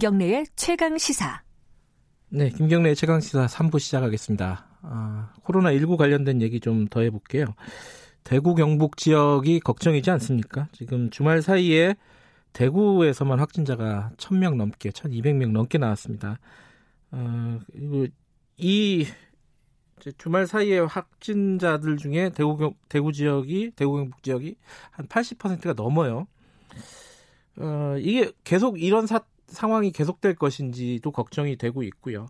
김경래의 최강 시사. 네, 김경래의 최강 시사 3부 시작하겠습니다. 아, 코로나19 관련된 얘기 좀 더 해볼게요. 대구 경북 지역이 걱정이지 않습니까? 지금 주말 사이에 대구에서만 확진자가 1000명 넘게, 1200명 넘게 나왔습니다. 어, 이 주말 사이에 확진자들 중에 대구 대구 지역이 대구 경북 지역이 한 80%가 넘어요. 어, 이게 계속 이런 사, 상황이 계속될 것인지도 걱정이 되고 있고요.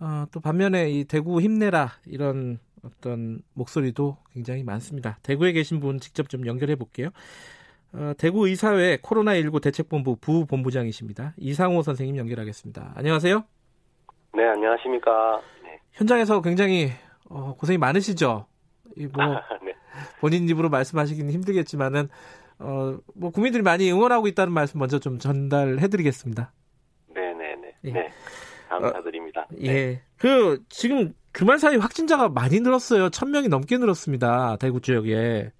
어, 또 반면에 이 대구 힘내라 이런 어떤 목소리도 굉장히 많습니다. 대구에 계신 분 직접 좀 연결해 볼게요. 어, 대구 의사회 코로나19 대책본부 부본부장이십니다. 이상호 선생님 연결하겠습니다. 안녕하세요. 네, 안녕하십니까. 네. 현장에서 굉장히 어, 고생이 많으시죠? 뭐 네. 본인 입으로 말씀하시기는 힘들겠지만은 어, 뭐 국민들이 많이 응원하고 있다는 말씀 먼저 좀 전달해드리겠습니다. 네네네. 네, 네. 예. 네. 감사드립니다. 어, 예. 네. 그 지금 주말 사이 확진자가 많이 늘었어요. 천 명이 넘게 늘었습니다. 대구 지역에.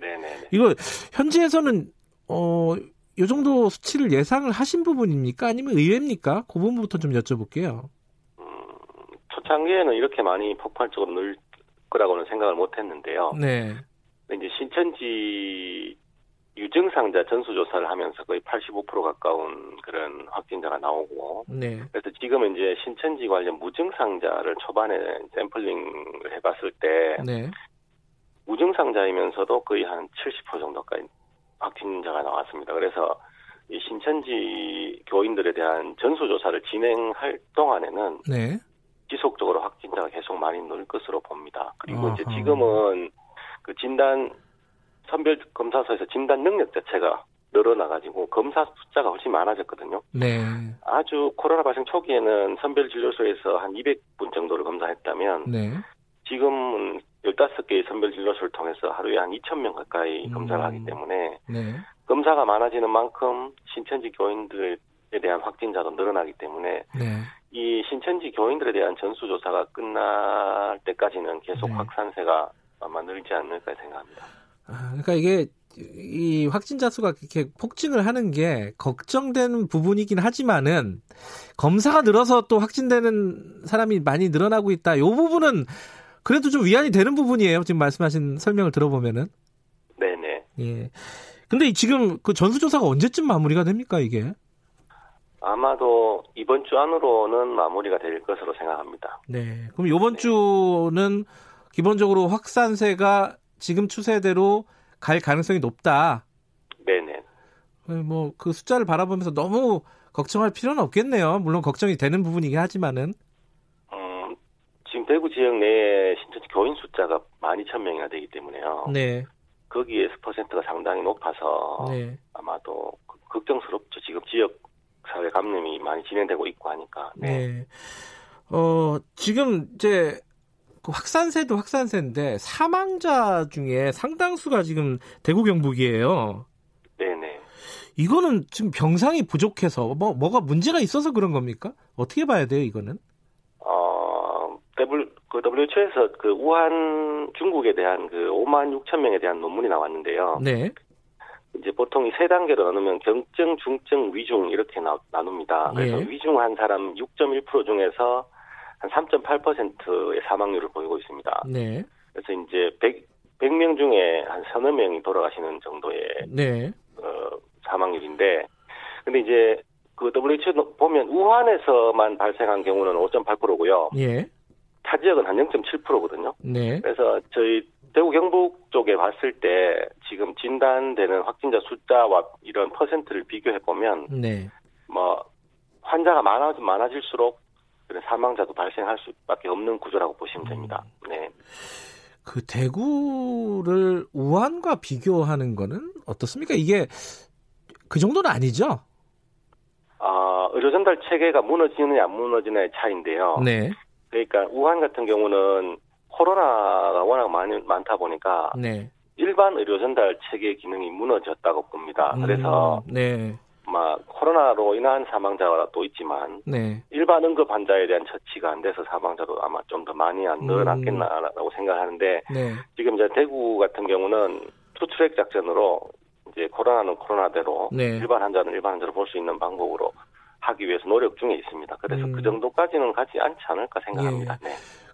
네네. 이거 현지에서는 어. 요 정도 수치를 예상을 하신 부분입니까? 아니면 의외입니까? 그 부분부터 좀 여쭤볼게요. 음, 초창기에는 이렇게 많이 폭발적으로 늘 거라고는 생각을 못 했는데요. 네. 이제 신천지 유증상자 전수조사를 하면서 거의 85% 가까운 그런 확진자가 나오고. 네. 그래서 지금은 이제 신천지 관련 무증상자를 초반에 샘플링을 해봤을 때. 네. 무증상자이면서도 거의 한 70% 정도까지 확진자가 나왔습니다. 그래서 이 신천지 교인들에 대한 전수조사를 진행할 동안에는. 네. 지속적으로 확진자가 계속 많이 늘 것으로 봅니다. 그리고 아하. 이제 지금은 그 진단 선별 검사소에서 진단 능력 자체가 늘어나가지고 검사 숫자가 훨씬 많아졌거든요. 네. 아주 코로나 발생 초기에는 선별 진료소에서 한 200분 정도를 검사했다면 네. 지금은 15개의 선별 진료소를 통해서 하루에 한 2,000명 가까이 음. 검사를 하기 때문에 네. 검사가 많아지는 만큼 신천지 교인들에 대한 확진자도 늘어나기 때문에 네. 이 신천지 교인들에 대한 전수조사가 끝날 때까지는 계속 네. 확산세가 아마 늘지 않을까 생각합니다. 아, 그러니까 이게 이 확진자 수가 이렇게 폭증을 하는 게 걱정되는 부분이긴 하지만은 검사가 늘어서 또 확진되는 사람이 많이 늘어나고 있다. 이 부분은 그래도 좀 위안이 되는 부분이에요. 지금 말씀하신 설명을 들어보면은. 네네. 예. 근데 지금 그 전수조사가 언제쯤 마무리가 됩니까, 이게? 아마도 이번 주 안으로는 마무리가 될 것으로 생각합니다. 네. 그럼 이번 네. 주는 기본적으로 확산세가 지금 추세대로 갈 가능성이 높다. 네네. 뭐 그 숫자를 바라보면서 너무 걱정할 필요는 없겠네요. 물론 걱정이 되는 부분이긴 하지만은. 음, 지금 대구 지역 내에 신천지 교인 숫자가 12,000명이나 되기 때문에요. 네. 거기에서 퍼센트가 상당히 높아서 네. 아마도 걱정스럽죠. 지금 지역 사회 감염이 많이 진행되고 있고 하니까. 네. 네. 어, 지금 이제 그 확산세도 확산세인데 사망자 중에 상당수가 지금 대구 경북이에요. 네네. 이거는 지금 병상이 부족해서 뭐 뭐가 문제가 있어서 그런 겁니까? 어떻게 봐야 돼요, 이거는? 어, W 그 WHO에서 그 우한 중국에 대한 그 5만 6천 명에 대한 논문이 나왔는데요. 네. 이제 보통 이 세 단계로 나누면 경증, 중증, 위중 이렇게 나, 나눕니다. 그래서 예. 위중한 사람 6.1% 중에서 한 3.8%의 사망률을 보이고 있습니다. 네. 그래서 이제 100, 100명 중에 한 서너 명이 돌아가시는 정도의 네. 어, 사망률인데, 근데 이제 그 WHO 보면 우한에서만 발생한 경우는 5.8%고요. 예. 타 지역은 한 0.7%거든요. 네. 그래서 저희 대구 경북 쪽에 봤을 때 지금 진단되는 확진자 숫자와 이런 퍼센트를 비교해 보면 네. 뭐 환자가 많아 많아질수록 그런 사망자도 발생할 수밖에 없는 구조라고 보시면 됩니다. 음. 네. 그 대구를 우한과 비교하는 거는 어떻습니까? 이게 그 정도는 아니죠? 아, 의료 전달 체계가 무너지느냐 안 무너지느냐의 차이인데요. 네. 그러니까 우한 같은 경우는 코로나가 워낙 많이 많다 보니까 네. 일반 의료 전달 체계 기능이 무너졌다고 봅니다. 그래서 음, 네. 막 코로나로 인한 사망자가 또 있지만 네. 일반 응급 환자에 대한 처치가 안 돼서 사망자도 아마 좀 더 많이 안 늘어났겠나라고 생각하는데 네. 지금 이제 대구 같은 경우는 투트랙 작전으로 이제 코로나는 코로나대로 네. 일반 환자는 일반 환자로 볼 수 있는 방법으로 하기 위해서 노력 중에 있습니다. 그래서 음. 그 정도까지는 가지 않지 않을까 생각합니다. 네.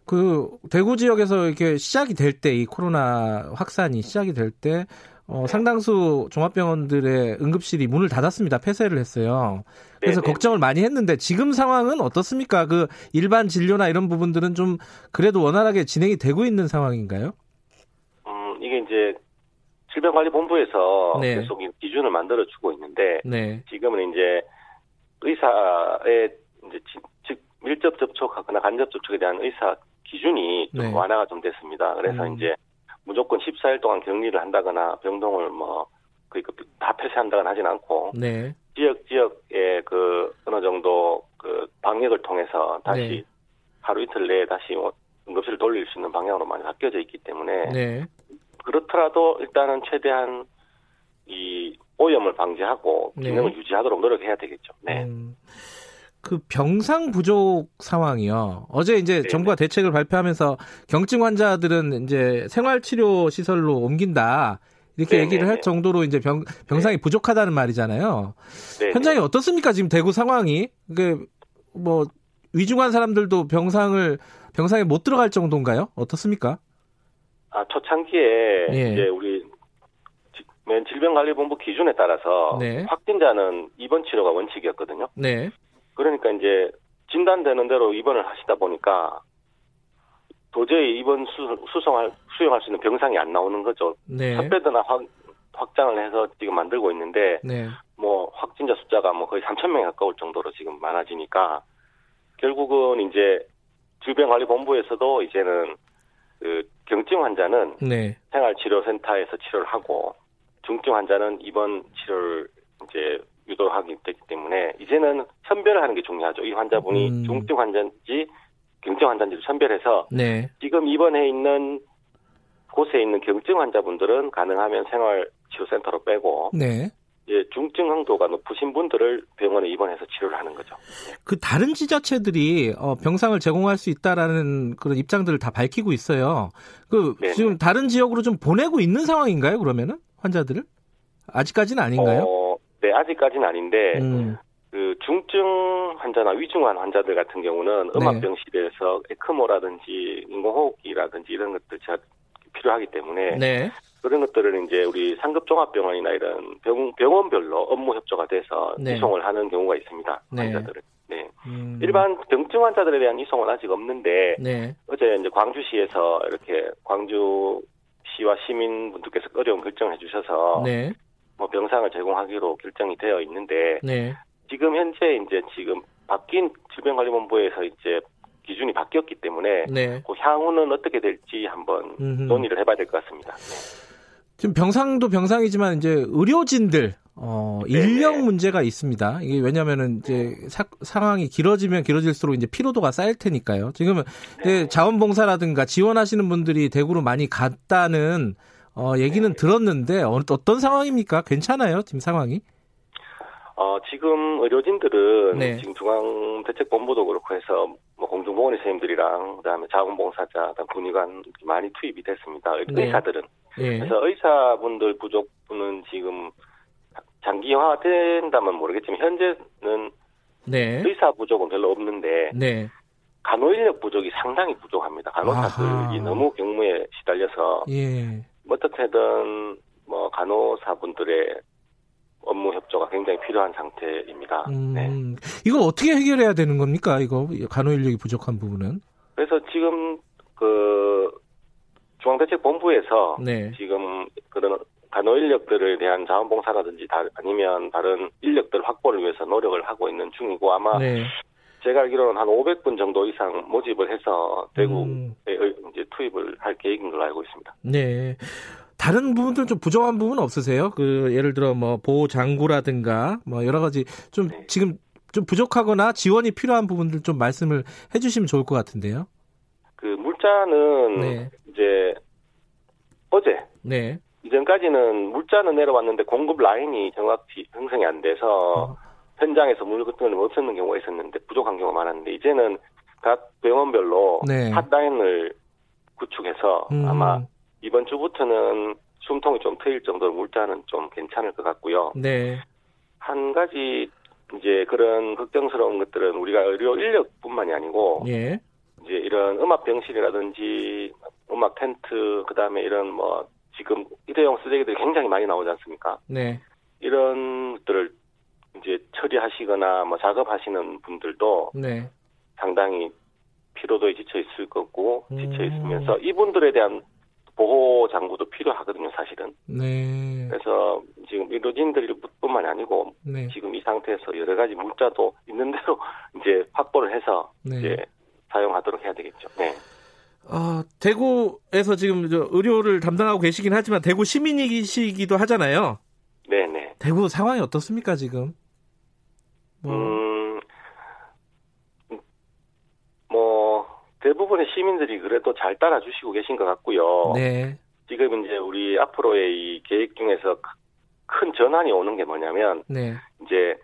그 대구 지역에서 이렇게 시작이 될 때 이 코로나 확산이 시작이 될 때 어, 상당수 종합병원들의 응급실이 문을 닫았습니다. 폐쇄를 했어요. 그래서 네네. 걱정을 많이 했는데 지금 상황은 어떻습니까? 그 일반 진료나 이런 부분들은 좀 그래도 원활하게 진행이 되고 있는 상황인가요? 음, 이게 이제 질병관리본부에서 네. 계속 이 기준을 만들어 주고 있는데 네. 지금은 이제 의사의 이제 지- 즉 밀접 접촉하거나 간접 접촉에 대한 의사 기준이 좀 네. 완화가 좀 됐습니다. 그래서 음. 이제 무조건 14일 동안 격리를 한다거나 병동을 뭐 거의 그다 폐쇄한다거나 하진 않고 네. 지역 지역의 그 어느 정도 그 방역을 통해서 다시 네. 하루 이틀 내에 다시 뭐 응급실을 돌릴 수 있는 방향으로 많이 바뀌어져 있기 때문에 네. 그렇더라도 일단은 최대한 이 오염을 방지하고 네. 기능을 유지하도록 노력해야 되겠죠. 네. 음, 그 병상 부족 상황이요. 어제 이제 네, 정부가 대책을 발표하면서 경증 환자들은 이제 생활치료 시설로 옮긴다. 이렇게 네, 얘기를 네, 할 네. 정도로 이제 병, 병상이 부족하다는 말이잖아요. 네, 현장이 네. 어떻습니까? 지금 대구 상황이? 그, 뭐, 위중한 사람들도 병상을, 병상에 못 들어갈 정도인가요? 어떻습니까? 아, 초창기에 예. 이제 우리 질병관리본부 기준에 따라서 네. 확진자는 입원 치료가 원칙이었거든요. 네. 그러니까 이제 진단되는 대로 입원을 하시다 보니까 도저히 입원 수, 수송할 수용할 수 있는 병상이 안 나오는 거죠. 네. 첫 배드나 확, 확장을 해서 지금 만들고 있는데 네. 뭐 확진자 숫자가 뭐 거의 3천 명에 가까울 정도로 지금 많아지니까 결국은 이제 질병관리본부에서도 이제는 그 경증 환자는 네. 생활치료센터에서 치료를 하고 중증 환자는 입원 치료를 이제 유도하기 되기 때문에 이제는 선별을 하는 게 중요하죠. 이 환자분이 음. 중증 환자인지 경증 환자인지를 선별해서 네. 지금 입원해 있는 곳에 있는 경증 환자분들은 가능하면 생활치료센터로 빼고 네. 이제 중증 흥도가 높으신 분들을 병원에 입원해서 치료를 하는 거죠. 그 다른 지자체들이 어, 병상을 제공할 수 있다라는 그런 입장들을 다 밝히고 있어요. 그 네네. 지금 다른 지역으로 좀 보내고 있는 상황인가요? 그러면은 환자들을 아직까지는 아닌가요? 어, 네, 아직까지는 아닌데 음, 그 중증 환자나 위중한 환자들 같은 경우는 네. 음압병실에서 에크모라든지 인공호흡기라든지 이런 것들 자 필요하기 때문에 네, 그런 것들을 이제 우리 상급 종합병원이나 이런 병, 병원별로 업무 협조가 돼서 네. 이송을 하는 경우가 있습니다. 네. 환자들을. 네. 음, 일반 경증 환자들에 대한 이송은 아직 없는데 네, 어제 이제 광주시에서 이렇게 광주시와 시민분들께서 어려운 결정을 해주셔서 네, 뭐 병상을 제공하기로 결정이 되어 있는데 네, 지금 현재 이제 지금 바뀐 질병관리본부에서 이제 기준이 바뀌었기 때문에 네. 그 향후는 어떻게 될지 한번 음흠. 논의를 해봐야 될 것 같습니다. 네. 지금 병상도 병상이지만 이제 의료진들 어, 네네. 인력 문제가 있습니다. 이게 왜냐면은 이제 사- 상황이 길어지면 길어질수록 이제 피로도가 쌓일 테니까요. 지금은 이제 자원봉사라든가 지원하시는 분들이 대구로 많이 갔다는 어, 얘기는 들었는데 어, 어떤 상황입니까? 괜찮아요? 지금 상황이? 어, 지금 의료진들은 네. 지금 중앙대책본부도 그렇고 해서 뭐 공중보건의 선생님들이랑 그다음에 자원봉사자, 그다음 군의관 많이 투입이 됐습니다. 네. 의사들은 예. 그래서 의사분들 부족분은 지금 장기화된다면 모르겠지만 현재는 네. 의사 부족은 별로 없는데 네. 간호 인력 부족이 상당히 부족합니다. 간호사들이 아하. 너무 경무에 시달려서 예. 어떻게든 뭐 간호사분들의 업무 협조가 굉장히 필요한 상태입니다. 음, 네. 이거 어떻게 해결해야 되는 겁니까? 이거 간호 인력이 부족한 부분은? 그래서 지금 그 중앙대책본부에서 네. 지금 그런 간호 인력들에 대한 자원봉사라든지 다, 아니면 다른 인력들 확보를 위해서 노력을 하고 있는 중이고 아마 네. 제가 알기로는 한 500분 정도 이상 모집을 해서 대구에 음. 이제 투입을 할 계획인 걸로 알고 있습니다. 네. 다른 부분들 좀 부족한 부분 없으세요? 그 예를 들어 뭐 보호 장구라든가 뭐 여러 가지 좀 네. 지금 좀 부족하거나 지원이 필요한 부분들 좀 말씀을 해주시면 좋을 것 같은데요. 그 물자는 네. 이제 어제 네. 이전까지는 물자는 내려왔는데 공급 라인이 정확히 형성이 안 돼서 어. 현장에서 물건을 못 쓰는 경우가 있었는데 부족한 경우가 많았는데 이제는 각 병원별로 네. 핫라인을 구축해서 음. 아마 이번 주부터는 숨통이 좀 트일 정도로 물자는 좀 괜찮을 것 같고요. 네. 한 가지 이제 그런 걱정스러운 것들은 우리가 의료 인력뿐만이 아니고 예. 이제 이런 음악 병실이라든지 음악 텐트 그다음에 이런 뭐 지금 일회용 쓰레기들이 굉장히 많이 나오지 않습니까? 네. 이런 것들을 이제 처리하시거나 뭐 작업하시는 분들도 네. 상당히 피로도에 지쳐 있을 거고 지쳐 음. 있으면서 이분들에 대한 보호 장구도 필요하거든요, 사실은. 네. 그래서 지금 의료진들뿐만이 아니고 네. 지금 이 상태에서 여러 가지 물자도 있는 대로 이제 확보를 해서 네. 이제 사용하도록 해야 되겠죠. 네. 어, 대구에서 지금 저 의료를 담당하고 계시긴 하지만 대구 시민이시기도 하잖아요. 네, 네. 대구 상황이 어떻습니까 지금? 뭐, 음, 뭐 대부분의 시민들이 그래도 잘 따라주시고 계신 것 같고요. 네, 지금 이제 우리 앞으로의 이 계획 중에서 큰 전환이 오는 게 뭐냐면 네, 이제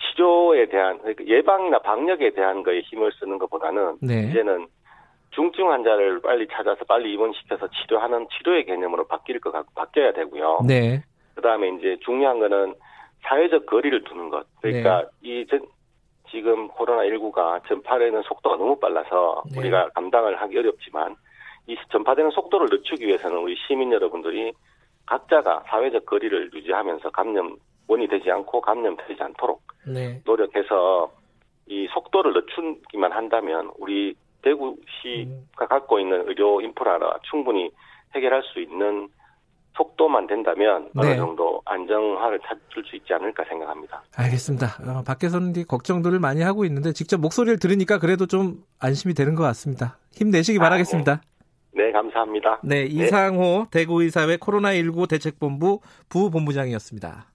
치료에 대한 그러니까 예방이나 방역에 대한 거에 힘을 쓰는 것보다는 네, 이제는 중증 환자를 빨리 찾아서 빨리 입원시켜서 치료하는 치료의 개념으로 바뀔 것 같고 바뀌어야 되고요. 네, 그다음에 이제 중요한 거는 사회적 거리를 두는 것. 그러니까 네. 이 전, 지금 코로나 19가 전파되는 속도가 너무 빨라서 네. 우리가 감당을 하기 어렵지만 이 전파되는 속도를 늦추기 위해서는 우리 시민 여러분들이 각자가 사회적 거리를 유지하면서 감염원이 되지 않고 감염되지 않도록 네, 노력해서 이 속도를 늦추기만 한다면 우리 대구시가 갖고 있는 의료 인프라가 충분히 해결할 수 있는 속도만 된다면 네. 어느 정도 안정화를 찾을 수 있지 않을까 생각합니다. 알겠습니다. 어, 밖에서는 걱정들을 많이 하고 있는데 직접 목소리를 들으니까 그래도 좀 안심이 되는 것 같습니다. 힘내시기 아, 바라겠습니다. 네, 감사합니다. 네, 이상호 대구의사회 코로나19 대책본부 부본부장이었습니다.